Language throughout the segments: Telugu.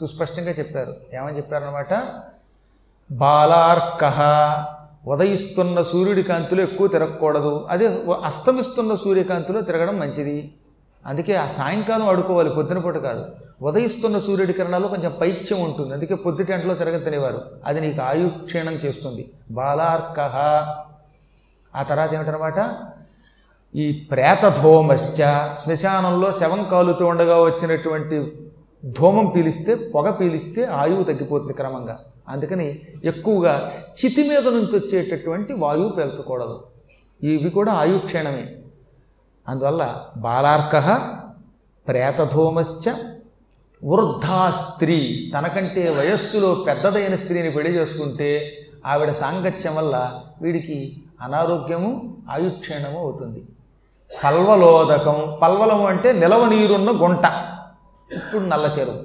సుస్పష్టంగా చెప్పారు. ఏమని చెప్పారనమాట బాలార్క ఉదయిస్తున్న సూర్యుడి కాంతిలో ఎక్కువ తిరగకూడదు. అదే అస్తమిస్తున్న సూర్యకాంతిలో తిరగడం మంచిది. అందుకే ఆ సాయంకాలం ఆడుకోవాలి పొద్దున పూట కాదు. ఉదయిస్తున్న సూర్యుడి కిరణాల్లో కొంచెం పైత్యం ఉంటుంది. అందుకే పొద్దుటెంట్లో తిరగతనేవారు అది నీకు ఆయు క్షీణం చేస్తుంది. బాలార్క. ఆ తర్వాత ఏమిటనమాట ఈ ప్రేతధోమశ్చ శ్మశానంలో శవం కాలుతూ ఉండగా వచ్చినటువంటి ధూమం పీలిస్తే పొగ పీలిస్తే ఆయువు తగ్గిపోతుంది క్రమంగా. అందుకని ఎక్కువగా చితి మీద నుంచి వచ్చేటటువంటి వాయువు పీల్చకూడదు. ఇవి కూడా ఆయుక్షీణమే అందువల్ల బాలార్క ప్రేతధూమశ్చ వృద్ధా స్త్రీ. తనకంటే వయస్సులో పెద్దదైన స్త్రీని పెళ్ళి చేసుకుంటే ఆవిడ సాంగత్యం వల్ల వీడికి అనారోగ్యము ఆయుక్షీణము అవుతుంది. పల్వలోదకం. పల్వలము అంటే నిలవ నీరున్న గుంట. ఇప్పుడు నల్ల చెరువు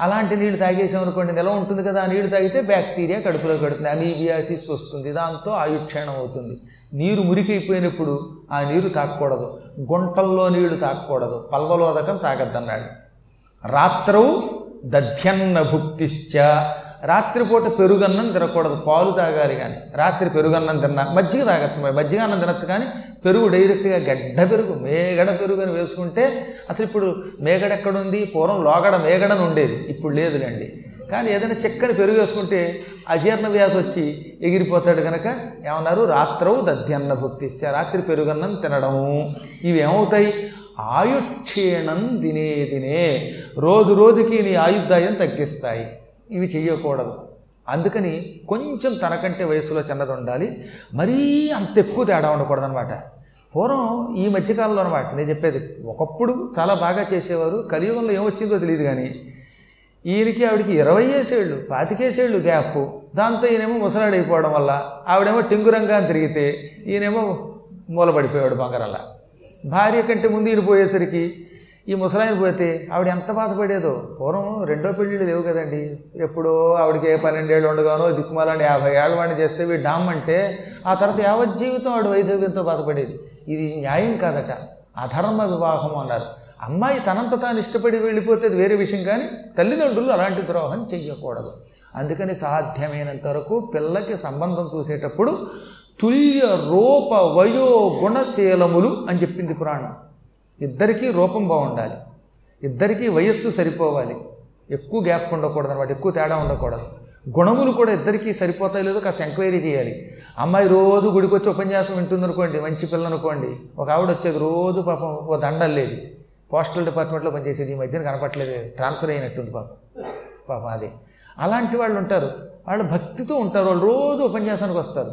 అలాంటి నీళ్ళు తాగేసామనుకోండి నిలవ ఉంటుంది కదా ఆ నీళ్ళు తాగితే బ్యాక్టీరియా కడుపులో కడుతుంది అమీబియాసిస్ వస్తుంది. దాంతో ఆయుక్షీణం అవుతుంది. నీరు మురికైపోయినప్పుడు ఆ నీరు తాగకూడదు గుంటల్లో నీళ్ళు తాగకూడదు పల్వలోదకం తాగద్దన్నాడు. రాత్రవు దధ్యన్న భుక్తిశ్చ రాత్రిపూట పెరుగన్నం తినకూడదు పాలు తాగాలి కానీ. రాత్రి పెరుగన్నం తిన్నా మజ్జిగ తాగచ్చు మరి. మజ్జిగ అన్నం తినచ్చు కానీ పెరుగు డైరెక్ట్గా గడ్డ పెరుగు మేగడ పెరుగు అని వేసుకుంటే అసలు ఇప్పుడు మేగడ ఎక్కడుంది? పూర్వం లోగడ మేగడని ఉండేది. ఇప్పుడు లేదులేండి. కానీ ఏదైనా చెక్కని పెరుగు వేసుకుంటే అజీర్ణ వ్యాధి వచ్చి ఎగిరిపోతాడు కనుక ఏమన్నారు? రాత్రవు దధ్యన్న ఇస్తే రాత్రి పెరుగన్నం తినడము. ఇవి ఏమవుతాయి ఆయుక్షీణం దినే దినే. రోజు రోజుకి నీ ఆయుర్దాయం తగ్గిస్తాయి. ఇవి చేయకూడదు అందుకని కొంచెం తనకంటే వయసులో చిన్నది ఉండాలి మరీ అంత ఎక్కువ తేడా ఉండకూడదు అనమాట పూర్వం ఈ మధ్యకాలంలో అనమాట నేను చెప్పేది ఒకప్పుడు చాలా బాగా చేసేవారు కలియుగంలో ఏమొచ్చిందో తెలియదు కానీ ఈయనకి ఆవిడకి ఇరవై ఏసేళ్ళు పాతికేసేళ్ళు గ్యాప్. దాంతో ఈయనేమో ముసలాడైపోవడం వల్ల ఆవిడేమో టింగురంగా అని తిరిగితే ఈయనేమో మూలపడిపోయాడు బంగారాల. భార్య కంటే ముందు ఈయన పోయేసరికి ఈ ముసలాయన పోతే ఆవిడ ఎంత బాధపడేదో. పూర్వం రెండో పెళ్ళిళ్ళు లేవు కదండి. ఎప్పుడో ఆవిడకి పన్నెండేళ్ళు ఉండగానో దిక్కుమాలని యాభై ఏళ్ళ వాడిని చేస్తే వీడు డామ్ అంటే ఆ తర్వాత యావత్ జీవితం ఆవిడ వైద్యంతో బాధపడేది. ఇది న్యాయం కాదట. అధర్మ వివాహం అన్నారు. అమ్మాయి తనంత తాను ఇష్టపడి వెళ్ళిపోతే అది వేరే విషయం కానీ తల్లిదండ్రులు అలాంటి ద్రోహం చెయ్యకూడదు. అందుకని సాధ్యమైనంత వరకు పిల్లకి సంబంధం చూసేటప్పుడు తుల్య రూప వయో గుణశీలములు అని చెప్పింది పురాణం. ఇద్దరికీ రూపం బాగుండాలి. ఇద్దరికీ వయస్సు సరిపోవాలి. ఎక్కువ గ్యాప్ ఉండకూడదు అనమాట ఎక్కువ తేడా ఉండకూడదు. గుణములు కూడా ఇద్దరికీ సరిపోతాయి లేదో కాస్త ఎంక్వైరీ చేయాలి. అమ్మాయి రోజు గుడికి వచ్చి ఉపన్యాసం వింటుంది అనుకోండి మంచి పిల్ల అనుకోండి ఒక ఆవిడ వచ్చేది రోజు పాపం ఓ దండల్లేదు పోస్టల్ డిపార్ట్మెంట్లో పనిచేసేది ఈ మధ్యన కనపట్లేదు ట్రాన్స్ఫర్ అయినట్టుంది పాపం. పాపం అదే. అలాంటి వాళ్ళు ఉంటారు. వాళ్ళు భక్తితో ఉంటారు. వాళ్ళు రోజు ఉపన్యాసానికి వస్తారు.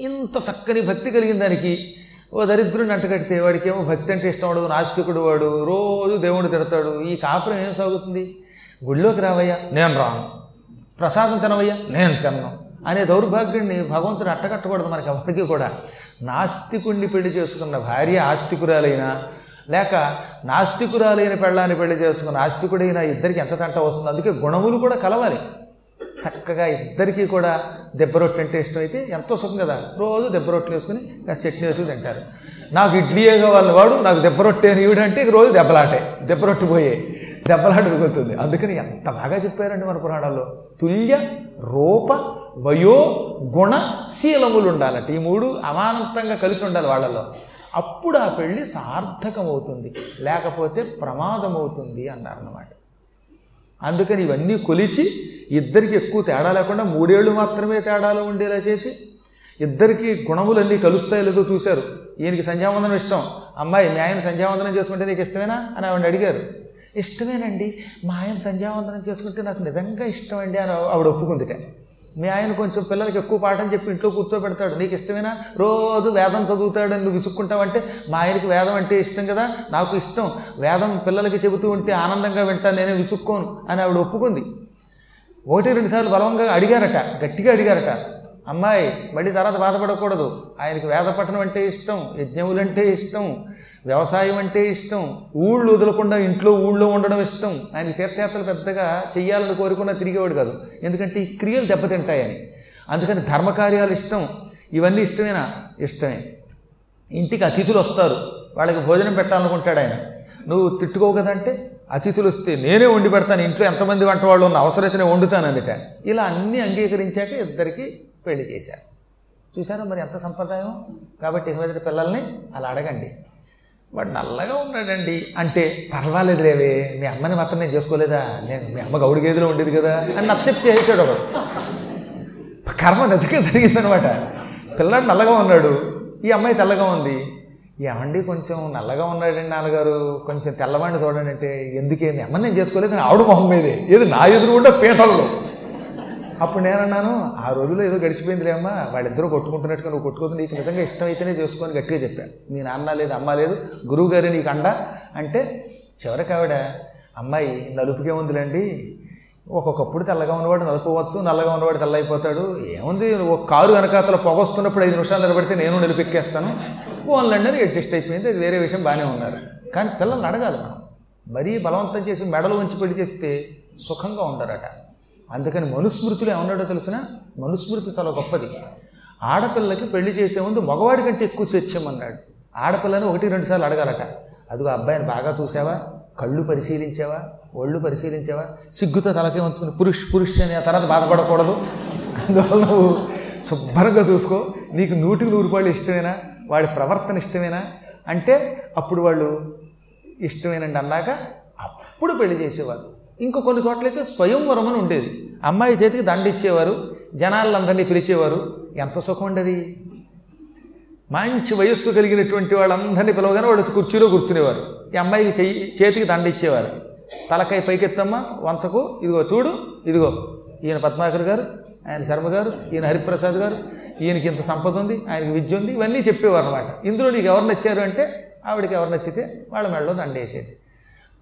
ఇంత చక్కని భక్తి కలిగిన దానికి ఓ దరిద్రుని అంటగడితే వాడికి ఏమో భక్తి అంటే ఇష్టం ఉండదు నాస్తికుడు వాడు. రోజు దేవుడు తిడతాడు. ఈ కాపురం ఏం సాగుతుంది? గుళ్ళోకి రావయ్యా నేను రాను. ప్రసాదం తినవయ్యా నేను తిన్నాను అనే దౌర్భాగ్యాన్ని భగవంతుడు అట్టకట్టకూడదు మనకి ఎవరికి కూడా. నాస్తికుణ్ణి పెళ్ళి చేసుకున్న భార్య ఆస్తికురాలైనా లేక నాస్తికురాలైన పెళ్ళాన్ని పెళ్ళి చేసుకున్న ఆస్తికుడైన ఇద్దరికి ఎంత తంట వస్తుంది? అందుకే గుణములు కూడా కలవాలి. చక్కగా ఇద్దరికీ కూడా దెబ్బ రొట్టె అంటే ఇష్టం అయితే ఎంతో సుఖం కదా. రోజు దెబ్బ రొట్టెలు వేసుకుని కాస్త చట్నీ వేసుకుని తింటారు. నాకు ఇడ్లీయే వాళ్ళ వాడు నాకు దెబ్బ రొట్టె అని ఈవిడంటే ఇక రోజు దెబ్బలాటే. దెబ్బ రొట్టె పోయే. దెబ్బలాట మిగులుతుంది అందుకని ఎంత బాగా చెప్పారండి మన పురాణాల్లో. తుల్య రూప వయో గుణ శీలములు ఉండాలట. ఈ మూడు అమానంతంగా కలిసి ఉండాలి వాళ్ళలో. అప్పుడు ఆ పెళ్ళి సార్థకమవుతుంది. లేకపోతే ప్రమాదం అవుతుంది అన్నారన్నమాట. అందుకని ఇవన్నీ కొలిచి ఇద్దరికి ఎక్కువ తేడా లేకుండా మూడేళ్ళు మాత్రమే తేడాలు ఉండేలా చేసి ఇద్దరికి గుణములన్నీ కలుస్తాయో లేదో చూశారు. ఈయనకి సంధ్యావందనం ఇష్టం. అమ్మాయి మీ ఆయన సంధ్యావందనం చేసుకుంటే నీకు ఇష్టమేనా? అని ఆవిడ అడిగారు. ఇష్టమేనండి. మా ఆయన సంధ్యావందనం చేసుకుంటే నాకు నిజంగా ఇష్టం అండి అని ఆవిడ ఒప్పుకుందిట. మీ ఆయన కొంచెం పిల్లలకి ఎక్కువ పాఠం చెప్పి ఇంట్లో కూర్చోబెడతాడు. నీకు ఇష్టమేనా? రోజు వేదం చదువుతాడని నువ్వు విసుక్కుంటావంటే మా ఆయనకి వేదం అంటే ఇష్టం కదా? నాకు ఇష్టం. వేదం పిల్లలకి చెబుతూ ఉంటే ఆనందంగా వింటాను నేనే విసుక్కోను అని ఆవిడ ఒప్పుకుంది. ఒకటి రెండుసార్లు బలవంగా అడిగారట. గట్టిగా అడిగారట. అమ్మాయి మళ్ళీ తర్వాత బాధపడకూడదు. ఆయనకి వేదపట్టణం అంటే ఇష్టం యజ్ఞములంటే ఇష్టం వ్యవసాయం అంటే ఇష్టం ఊళ్ళు వదలకుండా ఇంట్లో ఊళ్ళో ఉండడం ఇష్టం. ఆయన తీర్థయాత్రలు పెద్దగా చెయ్యాలని కోరుకున్నా తిరిగేవాడు కాదు. ఎందుకంటే ఈ క్రియలు దెబ్బతింటాయని. అందుకని ధర్మకార్యాలు ఇష్టం. ఇవన్నీ ఇష్టమేనా? ఇష్టమే. ఇంటికి అతిథులు వస్తారు. వాళ్ళకి భోజనం పెట్టాలనుకుంటాడు ఆయన. నువ్వు తిట్టుకోవు కదంటే అతిథులు వస్తే నేనే వండి పెడతాను. ఇంట్లో ఎంతమంది వంట వాళ్ళు ఉన్న అవసరమైతేనే వండుతాను అందుట. ఇలా అన్నీ అంగీకరించాక ఇద్దరికి పెళ్ళి చేశారు. చూసారా మరి ఎంత సంప్రదాయం? కాబట్టి ఇక మీద పిల్లల్ని అలా అడగండి. వాడు నల్లగా ఉన్నాడండి. అంటే పర్వాలేదు లేవే మీ అమ్మని మాత్రం నేను చేసుకోలేదా? నేను మీ అమ్మ గౌడి గేదెలో ఉండేది కదా అని నచ్చప్తి చేసాడు ఒకడు. కర్మ నిజంగా జరిగిందనమాట. పిల్లాడు నల్లగా ఉన్నాడు. ఈ అమ్మాయి తెల్లగా ఉంది. ఏమండి కొంచెం నల్లగా ఉన్నాడండి నాన్నగారు? కొంచెం తెల్లవాడిని చూడండి అంటే ఎందుకే మీ అమ్మని నేను చేసుకోలేదు అని ఆవిడ మొహం మీదే. ఏది నా ఎదురుగుండా పీటల్లో. అప్పుడు నేనన్నాను ఆ రోజుల్లో ఏదో గడిచిపోయిందిలే అమ్మా వాళ్ళిద్దరూ కొట్టుకుంటున్నట్టుగా నువ్వు కొట్టుకోదు నీకు నిజంగా ఇష్టమైతేనే చేసుకొని గట్టిగా చెప్పాను మీ నాన్న లేదు అమ్మ లేదు గురువు గారు నీకు అండ అంటే చివరికి ఆవిడ అమ్మాయి నలుపుకే ఉందిలేండి. ఒక్కొక్కప్పుడు తెల్లగా ఉన్నవాడు నలుపువచ్చు నల్లగా ఉన్నవాడు తెల్లైపోతాడు. ఏముంది ఒక కారు వెనకాతల పొగొస్తున్నప్పుడు ఐదు నిమిషాలు నిలబడితే నేను నిలిపెక్కేస్తాను. ఫోన్లండి అని అడ్జస్ట్ అయిపోయింది. అది వేరే విషయం బాగానే ఉన్నారు. కానీ పిల్లల్ని అడగాలి మనం. మరీ బలవంతం చేసి మెడలు ఉంచి పెళ్ళి చేస్తే సుఖంగా ఉండరట. అందుకని మనుస్మృతిలో ఏమన్నాడో తెలిసిన? మనుస్మృతి చాలా గొప్పది. ఆడపిల్లకి పెళ్ళి చేసే ముందు మగవాడి కంటే ఎక్కువ స్వేచ్ఛమన్నాడు. ఆడపిల్లని ఒకటి రెండు సార్లు అడగాలట. అదిగో అబ్బాయిని బాగా చూసావా? కళ్ళు పరిశీలించావా? ఒళ్ళు పరిశీలించావా? సిగ్గుతో తలకే ఉంచుకుని పురుష్ పురుష్ అని ఆ తర్వాత బాధపడకూడదు. అందువల్ల నువ్వు శుభ్రంగా చూసుకో. నీకు నూటికి నూరు రూపాయలు ఇష్టమేనా? వాడి ప్రవర్తన ఇష్టమేనా? అంటే అప్పుడు వాళ్ళు ఇష్టమేనండి అన్నాక అప్పుడు పెళ్ళి చేసేవాళ్ళు. ఇంకో కొన్ని చోట్లయితే స్వయంవరం అని ఉండేది. అమ్మాయి చేతికి దండిచ్చేవారు జనాలందరినీ పిలిచేవారు. ఎంత సుఖం ఉండేది. మంచి వయస్సు కలిగినటువంటి వాళ్ళందరినీ పిలవగానే వాళ్ళు కుర్చీలో కూర్చునేవారు. ఈ అమ్మాయికి చెయ్యి చేతికి దండిచ్చేవారు. తలకాయ పైకెత్తమ్మ వంచకు ఇదిగో చూడు ఇదిగో. ఈయన పద్మాకర్ గారు ఆయన శర్మ గారు ఈయన హరిప్రసాద్ గారు ఈయనకి ఇంత సంపద ఉంది ఆయనకి విద్య ఉంది ఇవన్నీ చెప్పేవారు అనమాట ఇందులో నీకు ఎవరు నచ్చారు అంటే ఆవిడకి ఎవరు నచ్చితే వాళ్ళ మెడలో దండేసేది.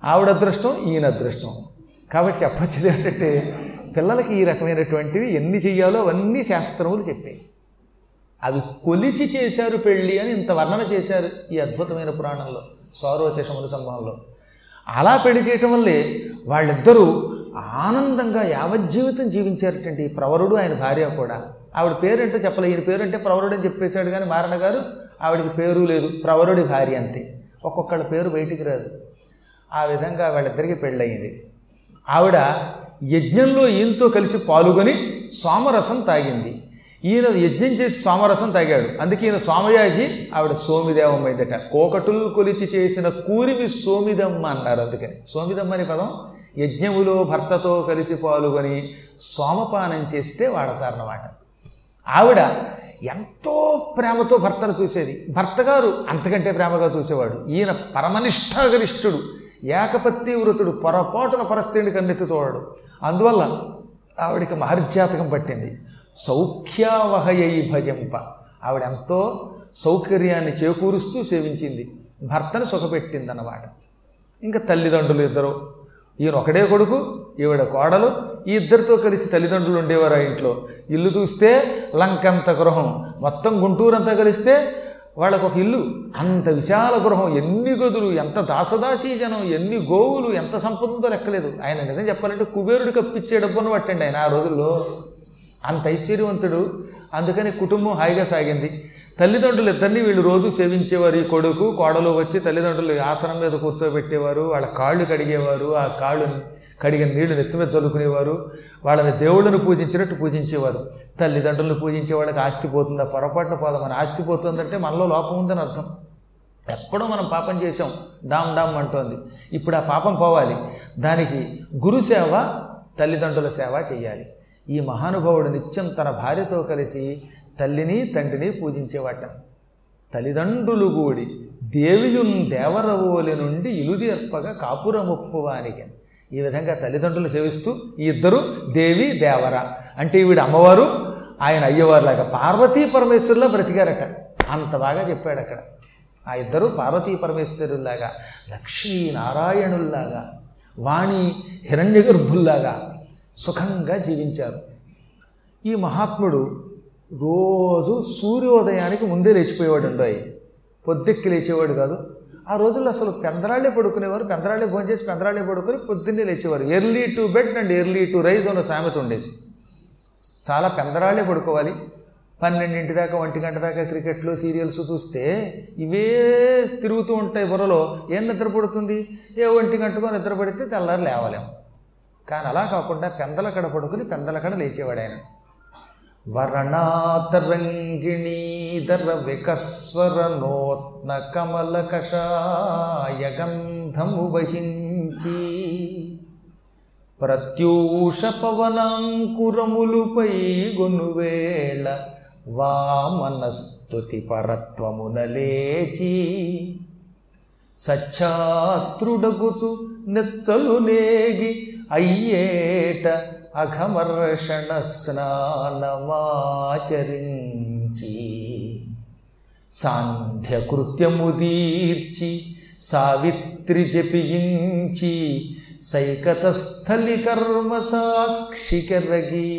ఆవిడ అదృష్టం ఈయన అదృష్టం. కాబట్టి చెప్పొచ్చేది ఏంటంటే పిల్లలకి ఈ రకమైనటువంటివి ఎన్ని చెయ్యాలో అవన్నీ శాస్త్రములు చెప్పాయి అవి కొలిచి చేశారు పెళ్ళి అని ఇంత వర్ణన చేశారు ఈ అద్భుతమైన పురాణంలో సౌరోచషముల సంభవంలో. అలా పెళ్ళి చేయటం వల్లే వాళ్ళిద్దరూ ఆనందంగా యావజ్జీవితం జీవించారటండి ఈ ప్రవరుడు ఆయన భార్య కూడా. ఆవిడ పేరంటే చెప్పలే ఈయన పేరంటే ప్రవరుడు అని చెప్పేశాడు కానీ మారణ గారు ఆవిడకి పేరు లేదు ప్రవరుడి భార్య అంతే. ఒక్కొక్కళ్ళ పేరు బయటికి రాదు. ఆ విధంగా వాళ్ళిద్దరికీ పెళ్ళయింది. ఆవిడ యజ్ఞంలో ఈయనతో కలిసి పాల్గొని సోమరసం తాగింది. ఈయన యజ్ఞం చేసి సోమరసం తాగాడు. అందుకే ఈయన సోమయాజి ఆవిడ సోమిదేవమ్మైందట కోకటులు కొలిచి చేసిన కూరిమి సోమిదమ్మ అన్నారు అందుకని. సోమిదమ్మ అనే పదం యజ్ఞములో భర్తతో కలిసి పాల్గొని సోమపానం చేస్తే వాడతారన్నమాట. ఆవిడ ఎంతో ప్రేమతో భర్తను చూసేది. భర్త గారు అంతకంటే ప్రేమగా చూసేవాడు. ఈయన పరమనిష్టాగరిష్ఠుడు ఏకపత్తి వృతుడు పొరపాటున పరస్త్రీని కన్నెత్తి చూడడు. అందువల్ల ఆవిడికి మహర్జాతకం పట్టింది. సౌఖ్యావహయై భజంప. ఆవిడెంతో సౌకర్యాన్ని చేకూరుస్తూ సేవించింది. భర్తను సుఖపెట్టింది అన్నమాట ఇంకా తల్లిదండ్రులు ఇద్దరు. ఈయన ఒకడే కొడుకు ఈవిడ కోడలు. ఈ ఇద్దరితో కలిసి తల్లిదండ్రులు ఉండేవారు ఆ ఇంట్లో. ఇల్లు చూస్తే లంకంత గృహం. మొత్తం గుంటూరంతా కలిస్తే వాళ్ళకు ఒక ఇల్లు. అంత విశాల గృహం. ఎన్ని గదులు ఎంత దాసదాసీ జనం ఎన్ని గోవులు ఎంత సంపదంతో లెక్కలేదు. ఆయన నిజం చెప్పాలంటే కుబేరుడు కప్పిచ్చే డబ్బును పట్టండి ఆయన ఆ రోజుల్లో. అంత ఐశ్వర్యవంతుడు. అందుకని కుటుంబం హాయిగా సాగింది. తల్లిదండ్రులు ఇద్దరిని వీళ్ళు రోజు సేవించేవారు. ఈ కొడుకు కోడలు వచ్చి తల్లిదండ్రులు ఆసనం మీద కూర్చోబెట్టేవారు. వాళ్ళ కాళ్ళు కడిగేవారు. ఆ కాళ్ళుని కడిగిన నీళ్ళు నెత్తిమీద చదువుకునేవారు. వాళ్ళని దేవుళ్ళను పూజించినట్టు పూజించేవారు. తల్లిదండ్రులను పూజించే వాళ్ళకి ఆస్తి పోతుందా? పొరపాటున పోదా? మన ఆస్తి పోతుందంటే మనలో లోపం ఉందని అర్థం. ఎక్కడో మనం పాపం చేసాం డామ్ డామ్ అంటోంది. ఇప్పుడు ఆ పాపం పోవాలి. దానికి గురు సేవ తల్లిదండ్రుల సేవ చేయాలి. ఈ మహానుభావుడు నిత్యం తన భార్యతో కలిసి తల్లిని తండ్రిని పూజించేవాట తల్లిదండ్రులు కూడి దేవియున్ దేవరవోలి నుండి ఇలుదీర్పగా కాపురముప్పువానికి ఈ విధంగా తల్లిదండ్రులు సేవిస్తూ ఈ ఇద్దరు దేవి దేవర. అంటే వీడు అమ్మవారు ఆయన అయ్యవారులాగా పార్వతీ పరమేశ్వరులా బ్రతికారట. అంత బాగా చెప్పాడు అక్కడ. ఆ ఇద్దరు పార్వతీ పరమేశ్వరుల్లాగా లక్ష్మీనారాయణుల్లాగా వాణి హిరణ్యగర్భుల్లాగా సుఖంగా జీవించారు. ఈ మహాత్ముడు రోజు సూర్యోదయానికి ముందే లేచిపోయేవాడు ఉండయి పొద్దెక్కి లేచేవాడు కాదు ఆ రోజుల్లో అసలు పెందరాళ్ళే పడుకునేవారు పెందరాళ్ళే భోజనం చేసి పెందరాళ్ళే పడుకొని పొద్దున్నే లేచేవారు. Early to bed and early to rise అన్న సామెత ఉండేది. చాలా పెందరాళ్ళే పడుకోవాలి. పన్నెండింటి దాకా ఒంటి గంట దాకా క్రికెట్లు సీరియల్స్ చూస్తే ఇవే తిరుగుతూ ఉంటాయి బుర్రలో. ఏం నిద్ర పడుతుంది? ఏ ఒంటి గంటకో నిద్ర పడితే తెల్లారు లేవలేము కానీ అలా కాకుండా పెందల కడ పడుకుని పెందల కడ లేచేవాడు ఆయన. వర్ణాతరంగిణీధర వికస్వర కమల కషాయ వహించి ప్రత్యూష పవనాంకురములుపై గొనువేళ వామనస్తుతి పరత్వమున లేచి సచ్ఛాత్రుడగుచు నెచ్చలు నేగి అయ్యేట అఘమర్షణ స్నానమాచరించి సాంధ్యకృత్యముదీర్చి సావిత్రి జపించి సైకతస్థలి కర్మ సాక్షికరగి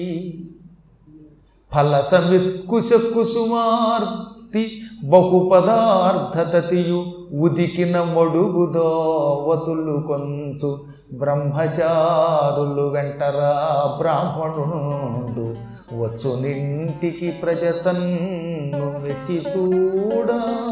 ఫలసమిత్కుశ కుసుమార్తి బహుపదార్థతతియు ఉదికిన మడుగుదోవతులు కొంచు బ్రహ్మచారులు వెంటరా బ్రాహ్మణుడు. వచ్చు నింటికి ప్రజతన్ను మెచ్చి చూడా